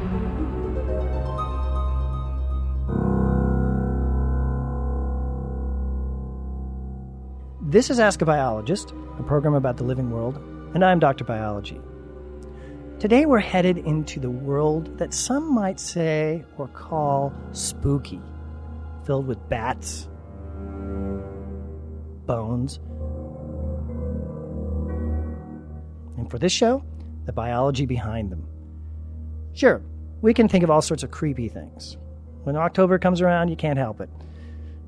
This is Ask a Biologist, a program about the living world, and I'm Dr. Biology. Today we're headed into the world that some might say or call spooky, filled with bats, bones, and for this show, the biology behind them. Sure, we can think of all sorts of creepy things. When October comes around, you can't help it.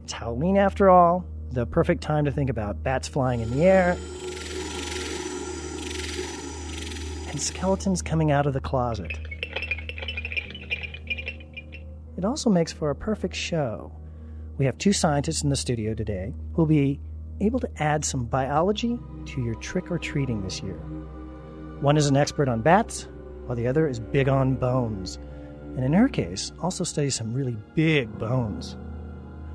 It's Halloween after all, the perfect time to think about bats flying in the air and skeletons coming out of the closet. It also makes for a perfect show. We have two scientists in the studio today who will be able to add some biology to your trick or treating this year. One is an expert on bats, while the other is big on bones, and in her case, also studies some really big bones.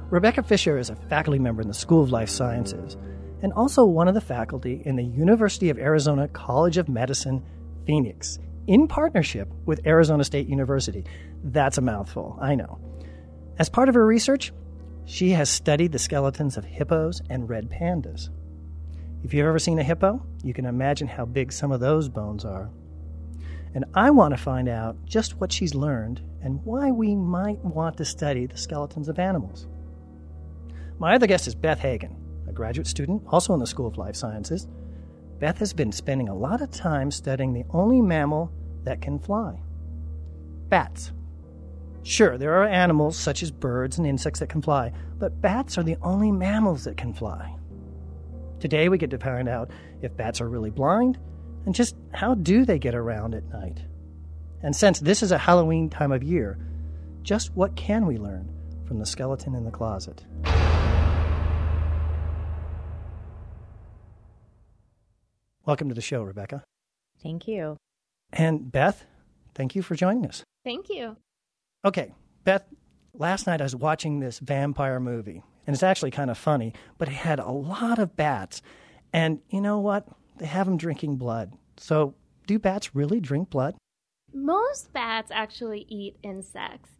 Rebecca Fisher is a faculty member in the School of Life Sciences and also one of the faculty in the University of Arizona College of Medicine, Phoenix, in partnership with Arizona State University. That's a mouthful, I know. As part of her research, she has studied the skeletons of hippos and red pandas. If you've ever seen a hippo, you can imagine how big some of those bones are. And I want to find out just what she's learned and why we might want to study the skeletons of animals. My other guest is Beth Hagen, a graduate student, also in the School of Life Sciences. Beth has been spending a lot of time studying the only mammal that can fly bats. Sure, there are animals such as birds and insects that can fly, but bats are the only mammals that can fly. Today we get to find out if bats are really blind and just how do they get around at night. And since this is a Halloween time of year, just what can we learn from the skeleton in the closet? Welcome to the show, Rebecca. Thank you. And Beth, thank you for joining us. Thank you. Okay, Beth, last night I was watching this vampire movie, and it's actually kind of funny, but it had a lot of bats. And you know what? They have them drinking blood. So, do bats really drink blood? Most bats actually eat insects.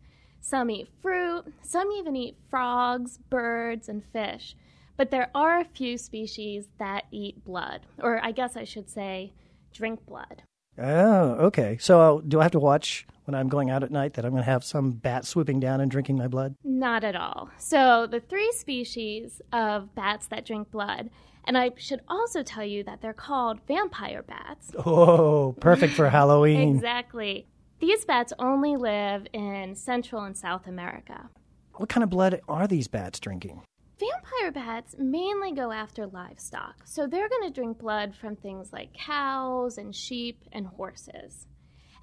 Some eat fruit, some even eat frogs, birds, and fish. But there are a few species that eat blood, or I guess I should say, drink blood. Oh, okay. So, uh, do I have to watch when I'm going out at night that I'm going to have some bat swooping down and drinking my blood? Not at all. So, the three species of bats that drink blood, and I should also tell you that they're called vampire bats. Oh, perfect for Halloween. exactly. These bats only live in Central and South America. What kind of blood are these bats drinking? Vampire bats mainly go after livestock, so they're going to drink blood from things like cows and sheep and horses.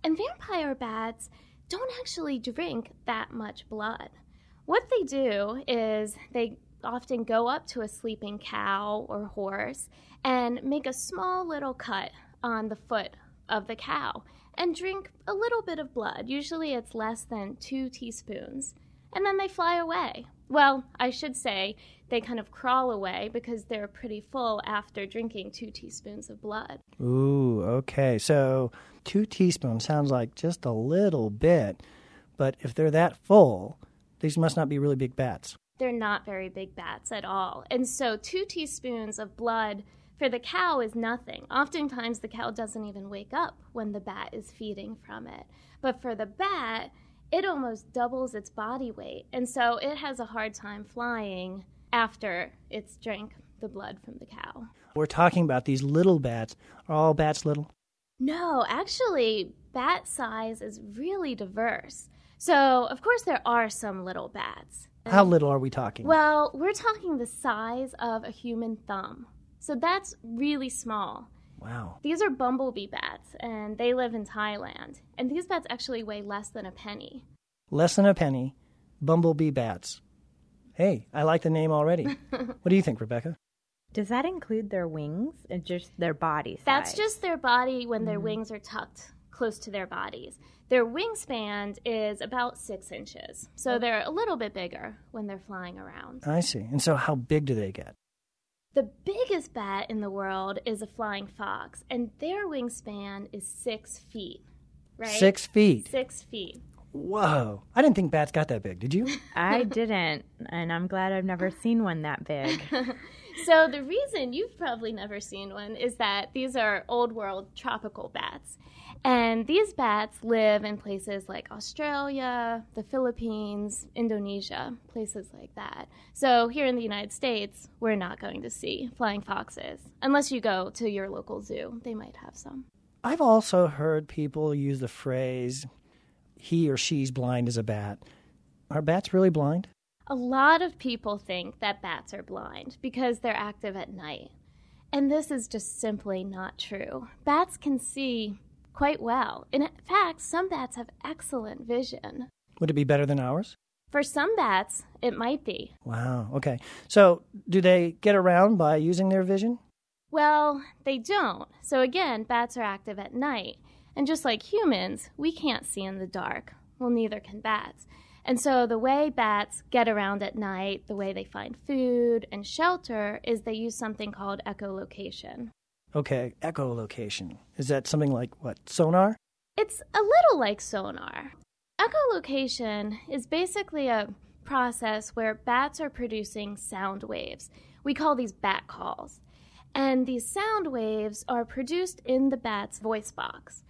And vampire bats don't actually drink that much blood. What they do is they often go up to a sleeping cow or horse and make a small little cut on the foot of the cow and drink a little bit of blood. Usually it's less than two teaspoons. And then they fly away. Well, I should say they kind of crawl away because they're pretty full after drinking two teaspoons of blood. Ooh, okay. So two teaspoons sounds like just a little bit, but if they're that full, these must not be really big bats. They're not very big bats at all. And so two teaspoons of blood for the cow is nothing. Oftentimes the cow doesn't even wake up when the bat is feeding from it. But for the bat, it almost doubles its body weight. And so it has a hard time flying after it's drank the blood from the cow. We're talking about these little bats. Are all bats little? No, actually, bat size is really diverse. So, of course, there are some little bats. How little are we talking? Well, we're talking the size of a human thumb. So that's really small. Wow. These are bumblebee bats, and they live in Thailand. And these bats actually weigh less than a penny. Less than a penny. Bumblebee bats. Hey, I like the name already. what do you think, Rebecca? Does that include their wings and just their body size? That's just their body when their mm-hmm. wings are tucked close to their bodies. Their wingspan is about six inches, so oh. they're a little bit bigger when they're flying around. I see. And so, how big do they get? The biggest bat in the world is a flying fox, and their wingspan is six feet. right? Six feet. Six feet. Whoa. I didn't think bats got that big. Did you? I didn't, and I'm glad I've never seen one that big. So the reason you've probably never seen one is that these are old world tropical bats. And these bats live in places like Australia, the Philippines, Indonesia, places like that. So here in the United States, we're not going to see flying foxes unless you go to your local zoo. They might have some. I've also heard people use the phrase, he or she's blind as a bat. Are bats really blind? A lot of people think that bats are blind because they're active at night. And this is just simply not true. Bats can see quite well. In fact, some bats have excellent vision. Would it be better than ours? For some bats, it might be. Wow. Okay. So, do they get around by using their vision? Well, they don't. So again, bats are active at night. And just like humans, we can't see in the dark. Well, neither can bats. And so the way bats get around at night, the way they find food and shelter, is they use something called echolocation. Okay, echolocation. Is that something like what? Sonar? It's a little like sonar. Echolocation is basically a process where bats are producing sound waves. We call these bat calls. And these sound waves are produced in the bat's voice box.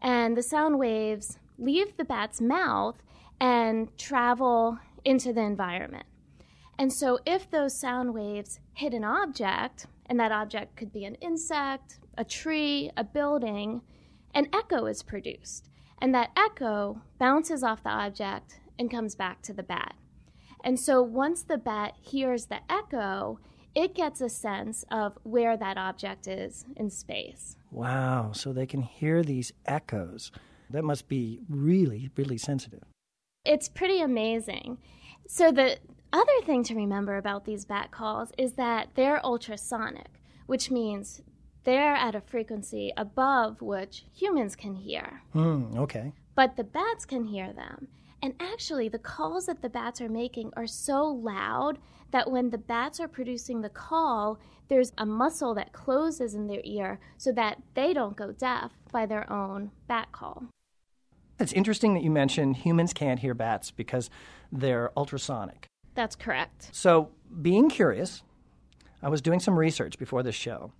And the sound waves leave the bat's mouth and travel into the environment. And so, if those sound waves hit an object, and that object could be an insect, a tree, a building, an echo is produced. And that echo bounces off the object and comes back to the bat. And so, once the bat hears the echo, it gets a sense of where that object is in space. Wow. So they can hear these echoes. That must be really, really sensitive. It's pretty amazing. So, the other thing to remember about these bat calls is that they're ultrasonic, which means they're at a frequency above which humans can hear. Hmm, okay. But the bats can hear them. And actually, the calls that the bats are making are so loud that when the bats are producing the call, there's a muscle that closes in their ear so that they don't go deaf by their own bat call. It's interesting that you mentioned humans can't hear bats because they're ultrasonic. That's correct. So, being curious, I was doing some research before this show,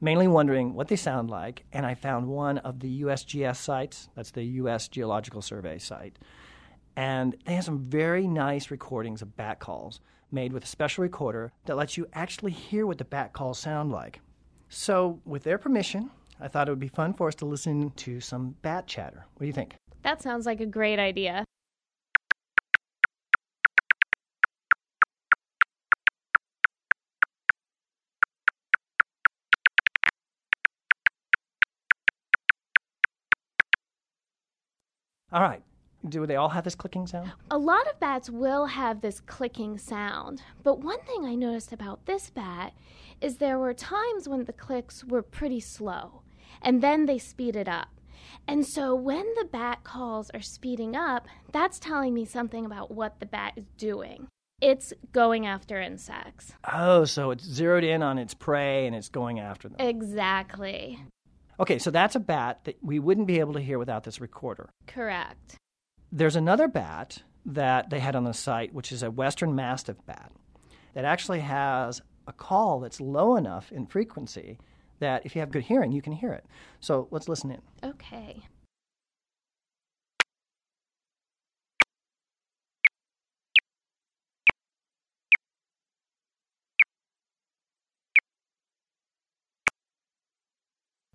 mainly wondering what they sound like, and I found one of the USGS sites. That's the U.S. Geological Survey site. And they have some very nice recordings of bat calls made with a special recorder that lets you actually hear what the bat calls sound like. So, with their permission, I thought it would be fun for us to listen to some bat chatter. What do you think? That sounds like a great idea. All right. Do they all have this clicking sound? A lot of bats will have this clicking sound, but one thing I noticed about this bat is there were times when the clicks were pretty slow, and then they speeded up. And so when the bat calls are speeding up, that's telling me something about what the bat is doing. It's going after insects. Oh, so it's zeroed in on its prey and it's going after them. Exactly. Okay, so that's a bat that we wouldn't be able to hear without this recorder. Correct. There's another bat that they had on the site, which is a Western Mastiff bat, that actually has a call that's low enough in frequency that if you have good hearing, you can hear it. So let's listen in. Okay.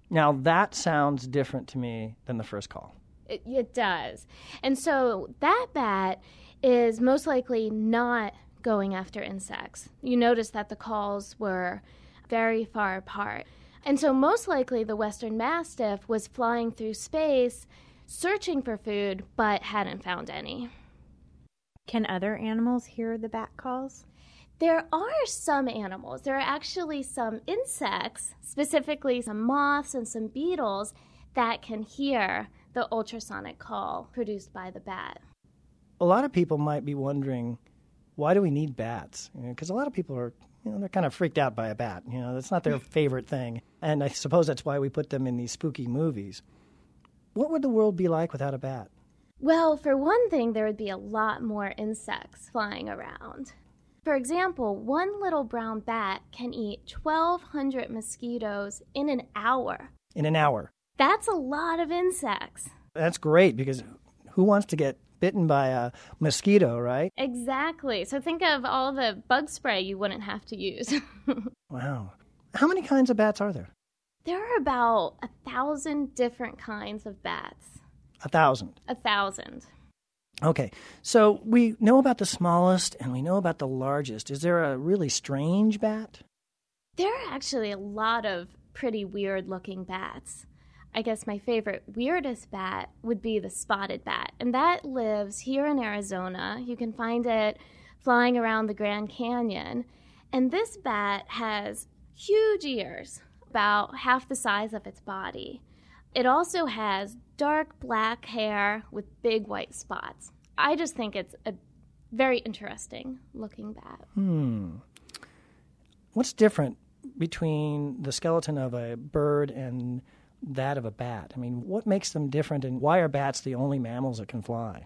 Now that sounds different to me than the first call. It, it does. And so that bat is most likely not going after insects. You notice that the calls were very far apart. And so, most likely, the Western Mastiff was flying through space searching for food but hadn't found any. Can other animals hear the bat calls? There are some animals. There are actually some insects, specifically some moths and some beetles, that can hear the ultrasonic call produced by the bat. A lot of people might be wondering why do we need bats? Because you know, a lot of people are, you know, they're kind of freaked out by a bat. You know, that's not their favorite thing. And I suppose that's why we put them in these spooky movies. what would the world be like without a bat? Well, for one thing, there would be a lot more insects flying around. For example, one little brown bat can eat 1,200 mosquitoes in an hour. In an hour. That's a lot of insects. That's great because who wants to get bitten by a mosquito, right? Exactly. So think of all the bug spray you wouldn't have to use. wow. How many kinds of bats are there? There are about a thousand different kinds of bats. A thousand. A thousand. Okay, so we know about the smallest and we know about the largest. Is there a really strange bat? There are actually a lot of pretty weird looking bats. I guess my favorite, weirdest bat would be the spotted bat, and that lives here in Arizona. You can find it flying around the Grand Canyon. And this bat has huge ears, about half the size of its body. It also has dark black hair with big white spots. I just think it's a very interesting looking bat. Hmm. What's different between the skeleton of a bird and that of a bat? I mean, what makes them different and why are bats the only mammals that can fly?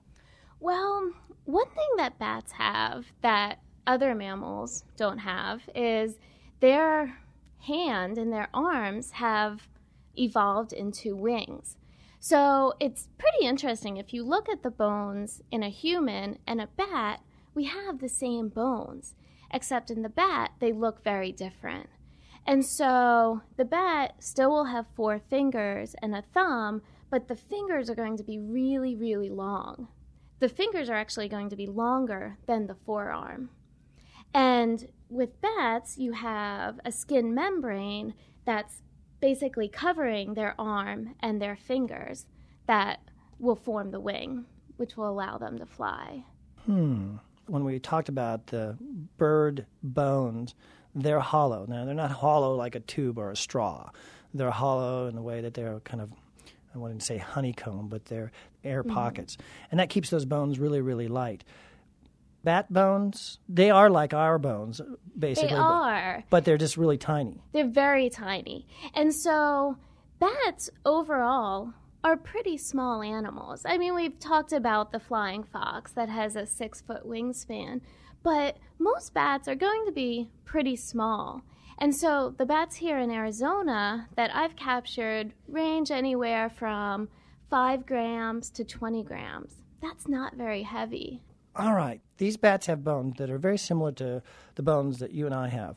Well, one thing that bats have that other mammals don't have is their hand and their arms have evolved into wings. So it's pretty interesting. If you look at the bones in a human and a bat, we have the same bones, except in the bat, they look very different. And so the bat still will have four fingers and a thumb, but the fingers are going to be really, really long. The fingers are actually going to be longer than the forearm. And with bats, you have a skin membrane that's basically covering their arm and their fingers that will form the wing, which will allow them to fly. Hmm. When we talked about the bird bones, they're hollow. Now, they're not hollow like a tube or a straw. They're hollow in the way that they're kind of, I wouldn't say honeycomb, but they're air mm-hmm. pockets. And that keeps those bones really, really light bat bones, they are like our bones, basically. They are. But, but, they're just really tiny. They're very tiny. And so bats overall are pretty small animals. I mean, we've talked about the flying fox that has a six foot wingspan, but most bats are going to be pretty small. And so the bats here in Arizona that I've captured range anywhere from 5 grams to 20 grams. That's not very heavy all right, these bats have bones that are very similar to the bones that you and I have.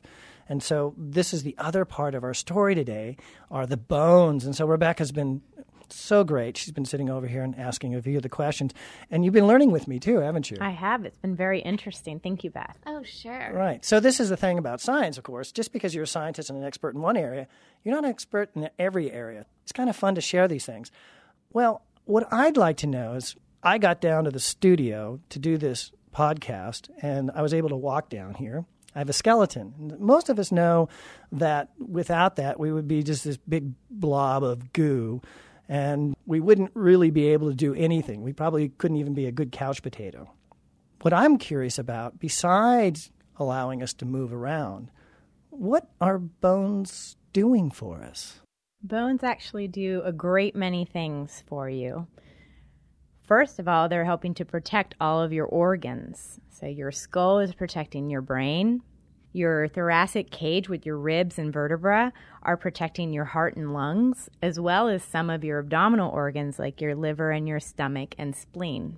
And so this is the other part of our story today are the bones. And so Rebecca's been so great. She's been sitting over here and asking a few of the questions. And you've been learning with me too, haven't you? I have. It's been very interesting. Thank you, Beth. Oh, sure. Right. So this is the thing about science, of course. Just because you're a scientist and an expert in one area, you're not an expert in every area. It's kind of fun to share these things. Well, what I'd like to know is I got down to the studio to do this podcast, and I was able to walk down here. I have a skeleton. Most of us know that without that, we would be just this big blob of goo, and we wouldn't really be able to do anything. We probably couldn't even be a good couch potato. What I'm curious about, besides allowing us to move around, what are bones doing for us? Bones actually do a great many things for you. First of all, they're helping to protect all of your organs. So your skull is protecting your brain. Your thoracic cage with your ribs and vertebra are protecting your heart and lungs, as well as some of your abdominal organs like your liver and your stomach and spleen.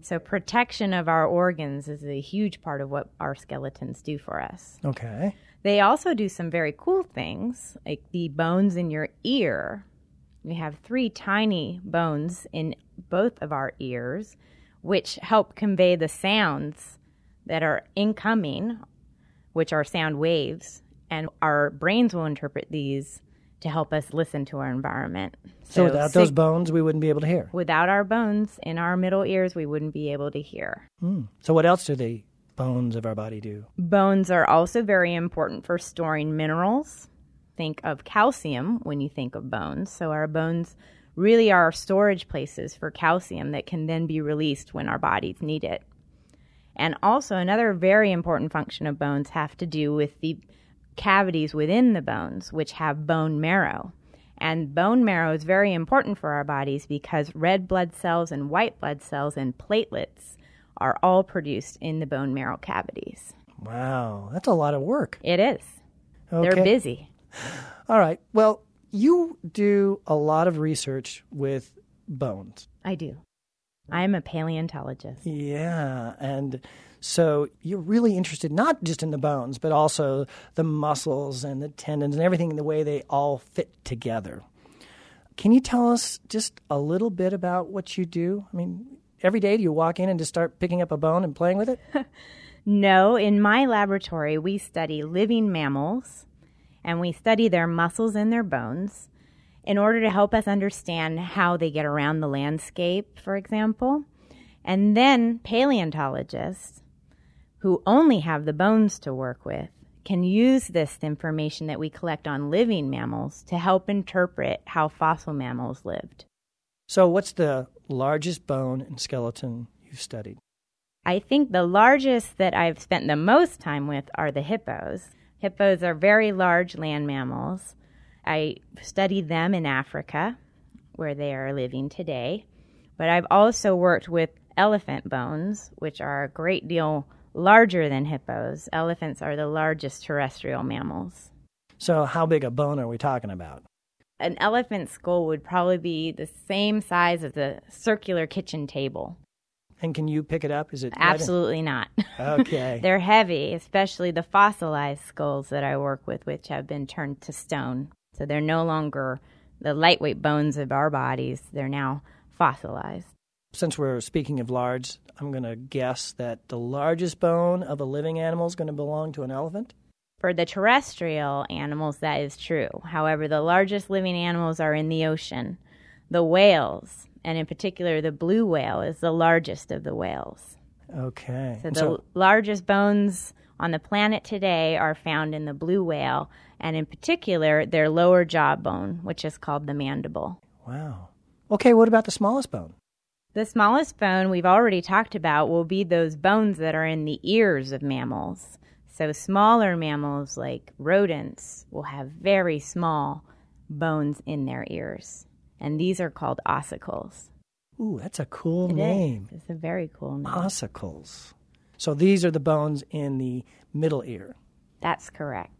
So, protection of our organs is a huge part of what our skeletons do for us. Okay. They also do some very cool things, like the bones in your ear. We have three tiny bones in both of our ears, which help convey the sounds that are incoming, which are sound waves, and our brains will interpret these to help us listen to our environment. So, so without sig- those bones, we wouldn't be able to hear. Without our bones in our middle ears, we wouldn't be able to hear. Mm. So what else do the bones of our body do? Bones are also very important for storing minerals. Think of calcium when you think of bones. So our bones really are storage places for calcium that can then be released when our bodies need it. And also, another very important function of bones have to do with the cavities within the bones, which have bone marrow. And bone marrow is very important for our bodies because red blood cells and white blood cells and platelets are all produced in the bone marrow cavities. Wow, that's a lot of work. It is. Okay. They're busy. All right. Well, you do a lot of research with bones. I do. I'm a paleontologist. Yeah, and so you're really interested not just in the bones, but also the muscles and the tendons and everything, the way they all fit together. Can you tell us just a little bit about what you do? I mean, every day do you walk in and just start picking up a bone and playing with it? No, in my laboratory, we study living mammals and we study their muscles and their bones in order to help us understand how they get around the landscape, for example. And then paleontologists, who only have the bones to work with, can use this information that we collect on living mammals to help interpret how fossil mammals lived. So, what's the largest bone and skeleton you've studied? I think the largest that I've spent the most time with are the hippos. Hippos are very large land mammals. I studied them in Africa, where they are living today. But I've also worked with elephant bones, which are a great deal larger than hippos. Elephants are the largest terrestrial mammals. So, how big a bone are we talking about? An elephant skull would probably be the same size as a circular kitchen table. And can you pick it up? Is it in- Absolutely not. Okay. They're heavy, especially the fossilized skulls that I work with, which have been turned to stone. So they're no longer the lightweight bones of our bodies, they're now fossilized. Since we're speaking of large, I'm going to guess that the largest bone of a living animal is going to belong to an elephant. For the terrestrial animals, that is true. However, the largest living animals are in the ocean. The whales, and in particular the blue whale, is the largest of the whales. Okay. So the largest bones on the planet today are found in the blue whale, and in particular their lower jaw bone, which is called the mandible. wow. Okay, what about the smallest bone? The smallest bone we've already talked about will be those bones that are in the ears of mammals. So smaller mammals like rodents will have very small bones in their ears, and these are called ossicles. Ooh, that's a cool It is. name. It's a very cool name. Ossicles. So these are the bones in the middle ear. That's correct.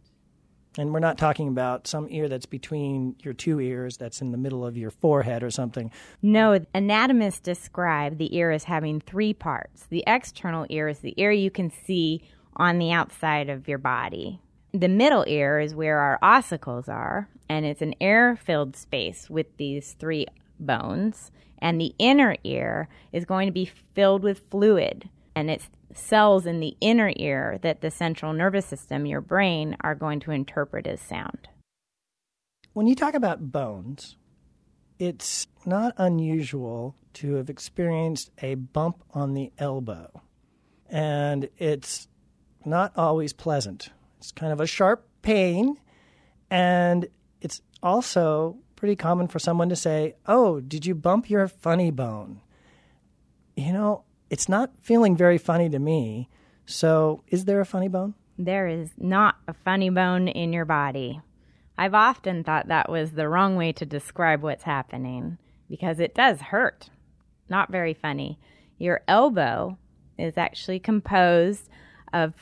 And we're not talking about some ear that's between your two ears, that's in the middle of your forehead or something. No, anatomists describe the ear as having three parts. The external ear is the ear you can see on the outside of your body. The middle ear is where our ossicles are, and it's an air filled space with these three bones. And the inner ear is going to be filled with fluid, and it's cells in the inner ear that the central nervous system, your brain, are going to interpret as sound. When you talk about bones, it's not unusual to have experienced a bump on the elbow. And it's not always pleasant. It's kind of a sharp pain. And also pretty common for someone to say, Oh, did you bump your funny bone? You know, it's not feeling very funny to me. So, is there a funny bone? There is not a funny bone in your body. I've often thought that was the wrong way to describe what's happening because it does hurt. Not very funny. Your elbow is actually composed of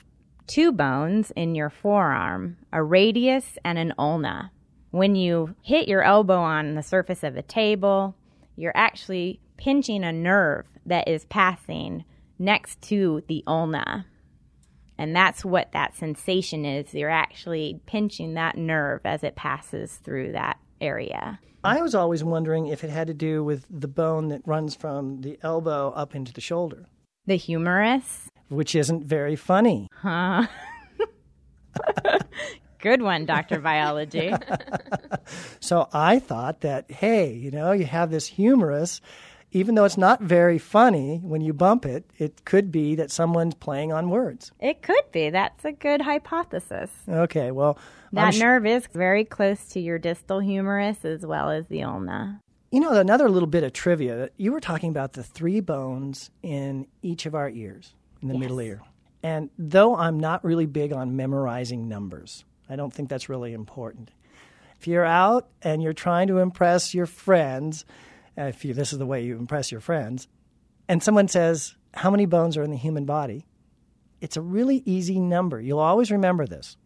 two bones in your forearm, a radius and an ulna. When you hit your elbow on the surface of a table, you're actually pinching a nerve that is passing next to the ulna. And that's what that sensation is. You're actually pinching that nerve as it passes through that area. I was always wondering if it had to do with the bone that runs from the elbow up into the shoulder, The humerus. which isn't very funny. Huh? Good one, Dr. Biology. So I thought that, hey, you know, you have this humerus, even though it's not very funny when you bump it, it could be that someone's playing on words. it could be. That's a good hypothesis. Okay, well, That sh- nerve is very close to your distal humerus as well as the ulna. you know, another little bit of trivia. You were talking about the three bones in each of our ears, in the middle ear. And though I'm not really big on memorizing numbers, I don't think that's really important. If you're out and you're trying to impress your friends, if you, this is the way you impress your friends, and someone says, How many bones are in the human body? It's a really easy number. You'll always remember this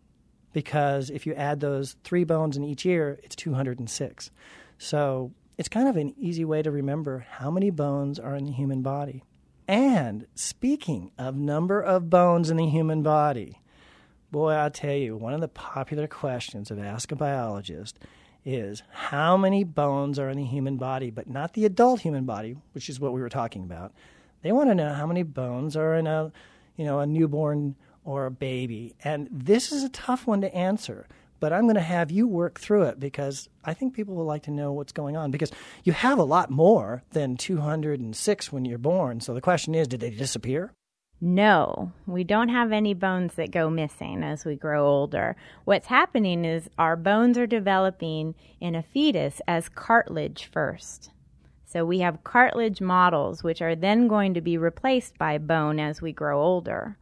because if you add those three bones in each ear, it's 206. So it's kind of an easy way to remember how many bones are in the human body. And speaking of number of bones in the human body, boy, I'll tell you, one of the popular questions of Ask a Biologist is how many bones are in the human body, but not the adult human body, which is what we were talking about. They want to know how many bones are in a, you know, a newborn or a baby. And this is a tough one to answer, but I'm going to have you work through it because I think people will like to know what's going on because you have a lot more than 206 when you're born. So the question is, did they disappear? No, we don't have any bones that go missing as we grow older. What's happening is our bones are developing in a fetus as cartilage first. So we have cartilage models, which are then going to be replaced by bone as we grow older.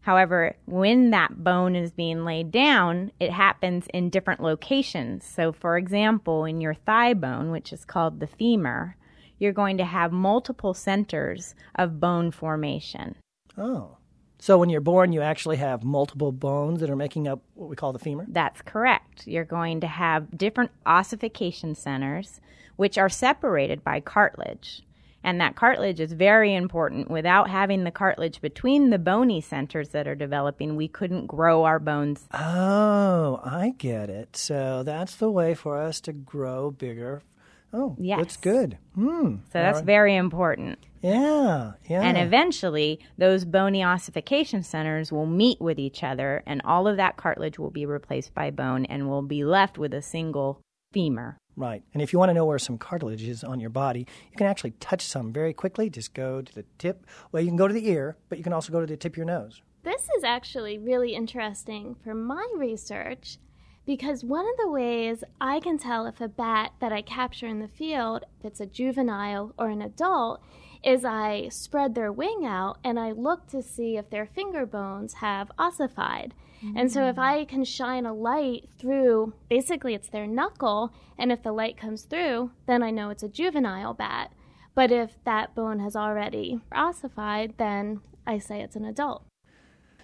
However, when that bone is being laid down, it happens in different locations. So, for example, in your thigh bone, which is called the femur, you're going to have multiple centers of bone formation. Oh. So when you're born, you actually have multiple bones that are making up what we call the femur? That's correct. You're going to have different ossification centers, which are separated by cartilage. And that cartilage is very important. Without having the cartilage between the bony centers that are developing, we couldn't grow our bones. Oh, I get it. So that's the way for us to grow bigger. Oh, yes. that's good. Hmm. So that's right. very important. Yeah, yeah. And eventually, those bony ossification centers will meet with each other, and all of that cartilage will be replaced by bone, and we'll be left with a single femur. Right. And if you want to know where some cartilage is on your body, you can actually touch some very quickly. Just go to the tip. Well, you can go to the ear, but you can also go to the tip of your nose. This is actually really interesting for my research because one of the ways I can tell if a bat that I capture in the field, if it's a juvenile or an adult, is I spread their wing out and I look to see if their finger bones have ossified. Mm-hmm. And so if I can shine a light through, basically it's their knuckle, and if the light comes through, then I know it's a juvenile bat. But if that bone has already ossified, then I say it's an adult.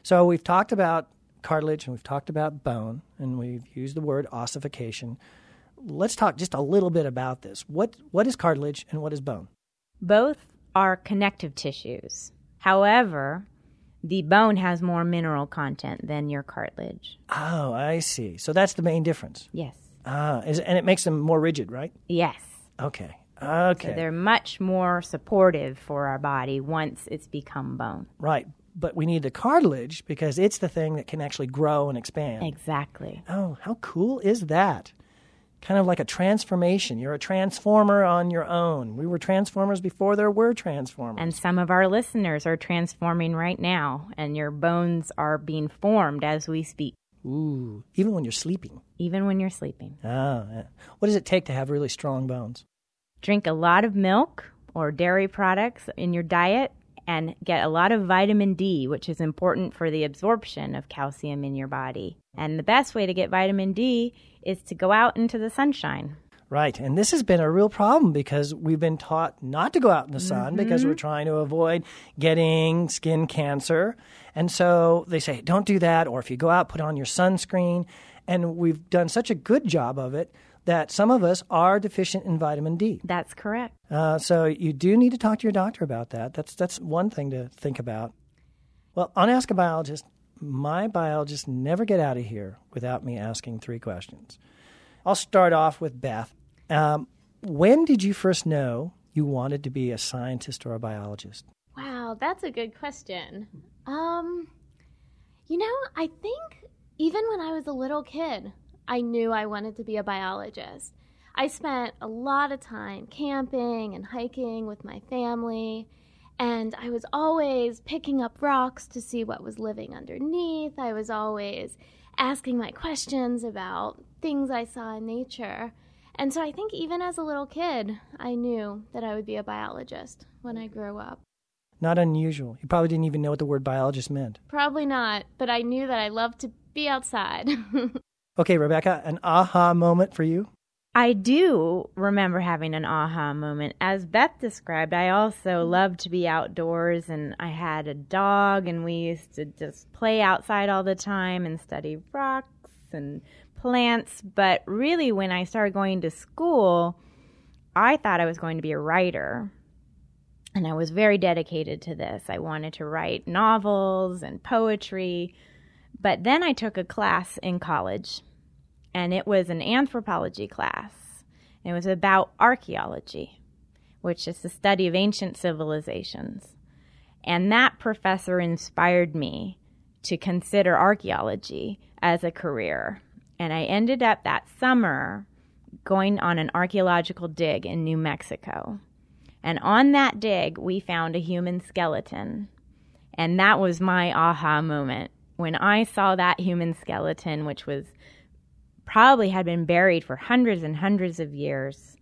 So we've talked about cartilage and we've talked about bone and we've used the word ossification. Let's talk just a little bit about this. What what is cartilage and what is bone? Both are connective tissues. However, the bone has more mineral content than your cartilage. Oh, I see. So that's the main difference. Yes. Ah, is, and it makes them more rigid, right? Yes. Okay. Okay. So they're much more supportive for our body once it's become bone. Right. But we need the cartilage because it's the thing that can actually grow and expand. Exactly. Oh, how cool is that? Kind of like a transformation. You're a transformer on your own. We were transformers before there were transformers. And some of our listeners are transforming right now, and your bones are being formed as we speak. Ooh, even when you're sleeping. Even when you're sleeping. Ah, yeah. what does it take to have really strong bones? Drink a lot of milk or dairy products in your diet and get a lot of vitamin D, which is important for the absorption of calcium in your body. And the best way to get vitamin D is to go out into the sunshine. Right. And this has been a real problem because we've been taught not to go out in the sun Mm-hmm. because we're trying to avoid getting skin cancer. And so they say, don't do that. Or if you go out, put on your sunscreen. And we've done such a good job of it that some of us are deficient in vitamin D. That's correct. Uh, so you do need to talk to your doctor about that. That's, that's one thing to think about. Well, on Ask a Biologist, my biologists never get out of here without me asking three questions. I'll start off with Beth. Um, when did you first know you wanted to be a scientist or a biologist? Wow, that's a good question. Um, you know, I think even when I was a little kid, I knew I wanted to be a biologist. I spent a lot of time camping and hiking with my family, and I was always picking up rocks to see what was living underneath. I was always asking my questions about things I saw in nature. And so I think even as a little kid, I knew that I would be a biologist when I grew up. Not unusual. You probably didn't even know what the word biologist meant. Probably not, but I knew that I loved to be outside. Okay, Rebecca, an aha moment for you? I do remember having an aha moment. As Beth described, I also loved to be outdoors and I had a dog and we used to just play outside all the time and study rocks and plants. But really, when I started going to school, I thought I was going to be a writer. And I was very dedicated to this. I wanted to write novels and poetry. But then I took a class in college and it was an anthropology class. It was about archaeology, which is the study of ancient civilizations. And that professor inspired me to consider archaeology as a career. And I ended up that summer going on an archaeological dig in New Mexico. And on that dig, we found a human skeleton. And that was my aha moment. When I saw that human skeleton, which was probably had been buried for hundreds and hundreds of years.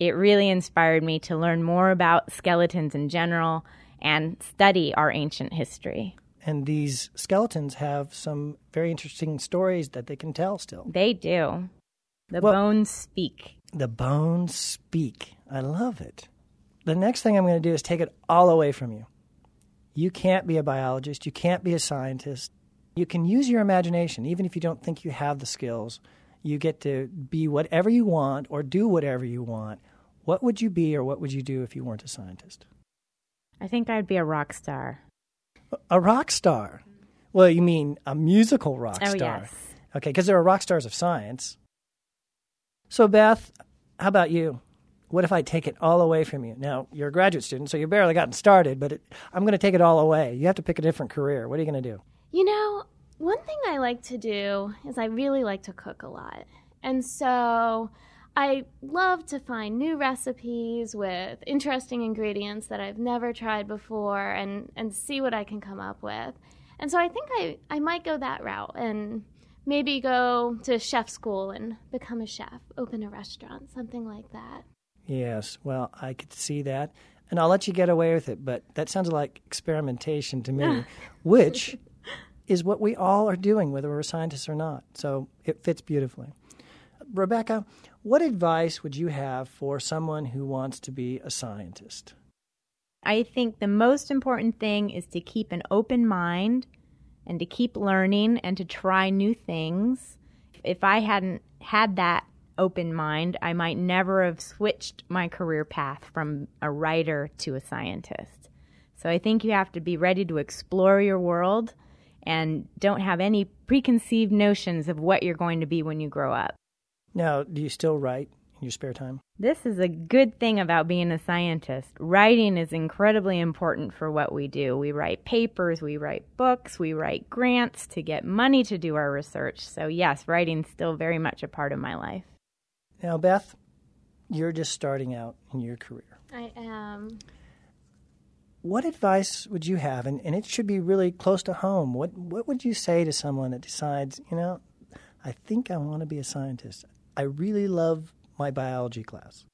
It really inspired me to learn more about skeletons in general and study our ancient history. And these skeletons have some very interesting stories that they can tell still. They do. The Well- bones speak. The bones speak. I love it. The next thing I'm going to do is take it all away from you. You can't be a biologist. You can't be a scientist. You can use your imagination, even if you don't think you have the skills. You get to be whatever you want or do whatever you want. What would you be or what would you do if you weren't a scientist? I think I'd be a rock star. A rock star. Well, you mean a musical rock Oh, star. yes. Okay, because there are rock stars of science. So, Beth, how about you? What if I take it all away from you? Now, you're a graduate student, so you've barely gotten started, but it, I'm going to take it all away. You have to pick a different career. What are you going to do? You know, one thing I like to do is I really like to cook a lot. And so I love to find new recipes with interesting ingredients that I've never tried before and, and see what I can come up with. And so I think I, I might go that route and maybe go to chef school and become a chef, open a restaurant, something like that. Yes, well, I could see that. And I'll let you get away with it, but that sounds like experimentation to me, which is what we all are doing, whether we're scientists or not. So it fits beautifully. Rebecca, what advice would you have for someone who wants to be a scientist? I think the most important thing is to keep an open mind and to keep learning and to try new things. If I hadn't had that open mind, I might never have switched my career path from a writer to a scientist. So I think you have to be ready to explore your world and don't have any preconceived notions of what you're going to be when you grow up. Now, do you still write in your spare time? This is a good thing about being a scientist. Writing is incredibly important for what we do. We write papers, we write books, we write grants to get money to do our research. So, yes, writing's still very much a part of my life. Now, Beth, you're just starting out in your career. I am. What advice would you have? And, and it should be really close to home. What, what would you say to someone that decides, you know, I think I want to be a scientist? I really love my biology class.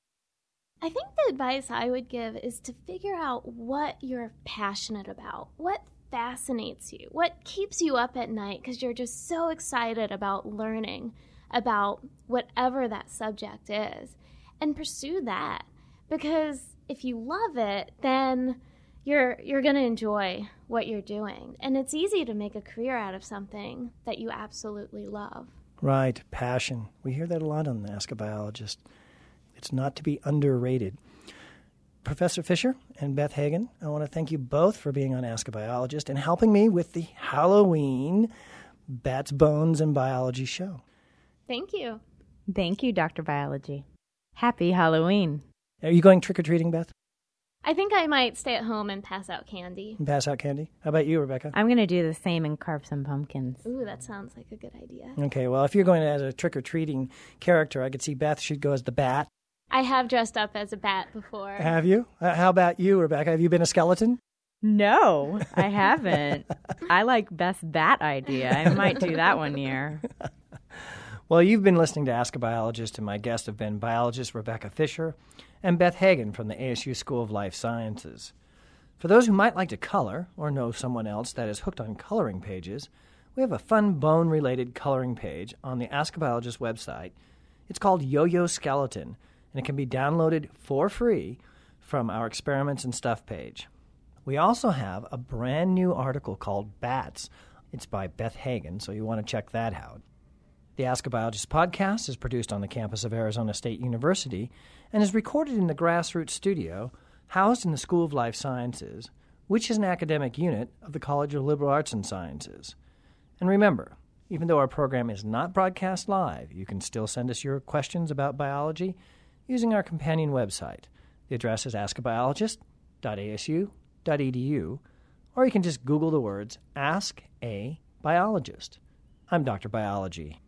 I think the advice I would give is to figure out what you're passionate about, what fascinates you, what keeps you up at night because you're just so excited about learning about whatever that subject is, and pursue that. Because if you love it, then you're you're going to enjoy what you're doing, and it's easy to make a career out of something that you absolutely love. Right, passion. We hear that a lot on the Ask a Biologist. It's not to be underrated. Professor Fisher and Beth Hagen, I want to thank you both for being on Ask a Biologist and helping me with the Halloween Bats, Bones, and Biology show. Thank you. Thank you, Dr. Biology. Happy Halloween. Are you going trick or treating, Beth? I think I might stay at home and pass out candy. And pass out candy? How about you, Rebecca? I'm going to do the same and carve some pumpkins. Ooh, that sounds like a good idea. Okay, well, if you're going as a trick or treating character, I could see Beth should go as the bat. I have dressed up as a bat before. Have you? Uh, how about you, Rebecca? Have you been a skeleton? No, I haven't. I like best bat idea. I might do that one year. Well, you've been listening to Ask a Biologist, and my guests have been biologist Rebecca Fisher and Beth Hagen from the ASU School of Life Sciences. For those who might like to color or know someone else that is hooked on coloring pages, we have a fun bone related coloring page on the Ask a Biologist website. It's called Yo Yo Skeleton, and it can be downloaded for free from our Experiments and Stuff page. We also have a brand new article called Bats. It's by Beth Hagen, so you want to check that out. The Ask a Biologist podcast is produced on the campus of Arizona State University and is recorded in the Grassroots Studio, housed in the School of Life Sciences, which is an academic unit of the College of Liberal Arts and Sciences. And remember, even though our program is not broadcast live, you can still send us your questions about biology using our companion website. The address is askabiologist.asu.edu, or you can just Google the words Ask a Biologist. I'm Dr. Biology.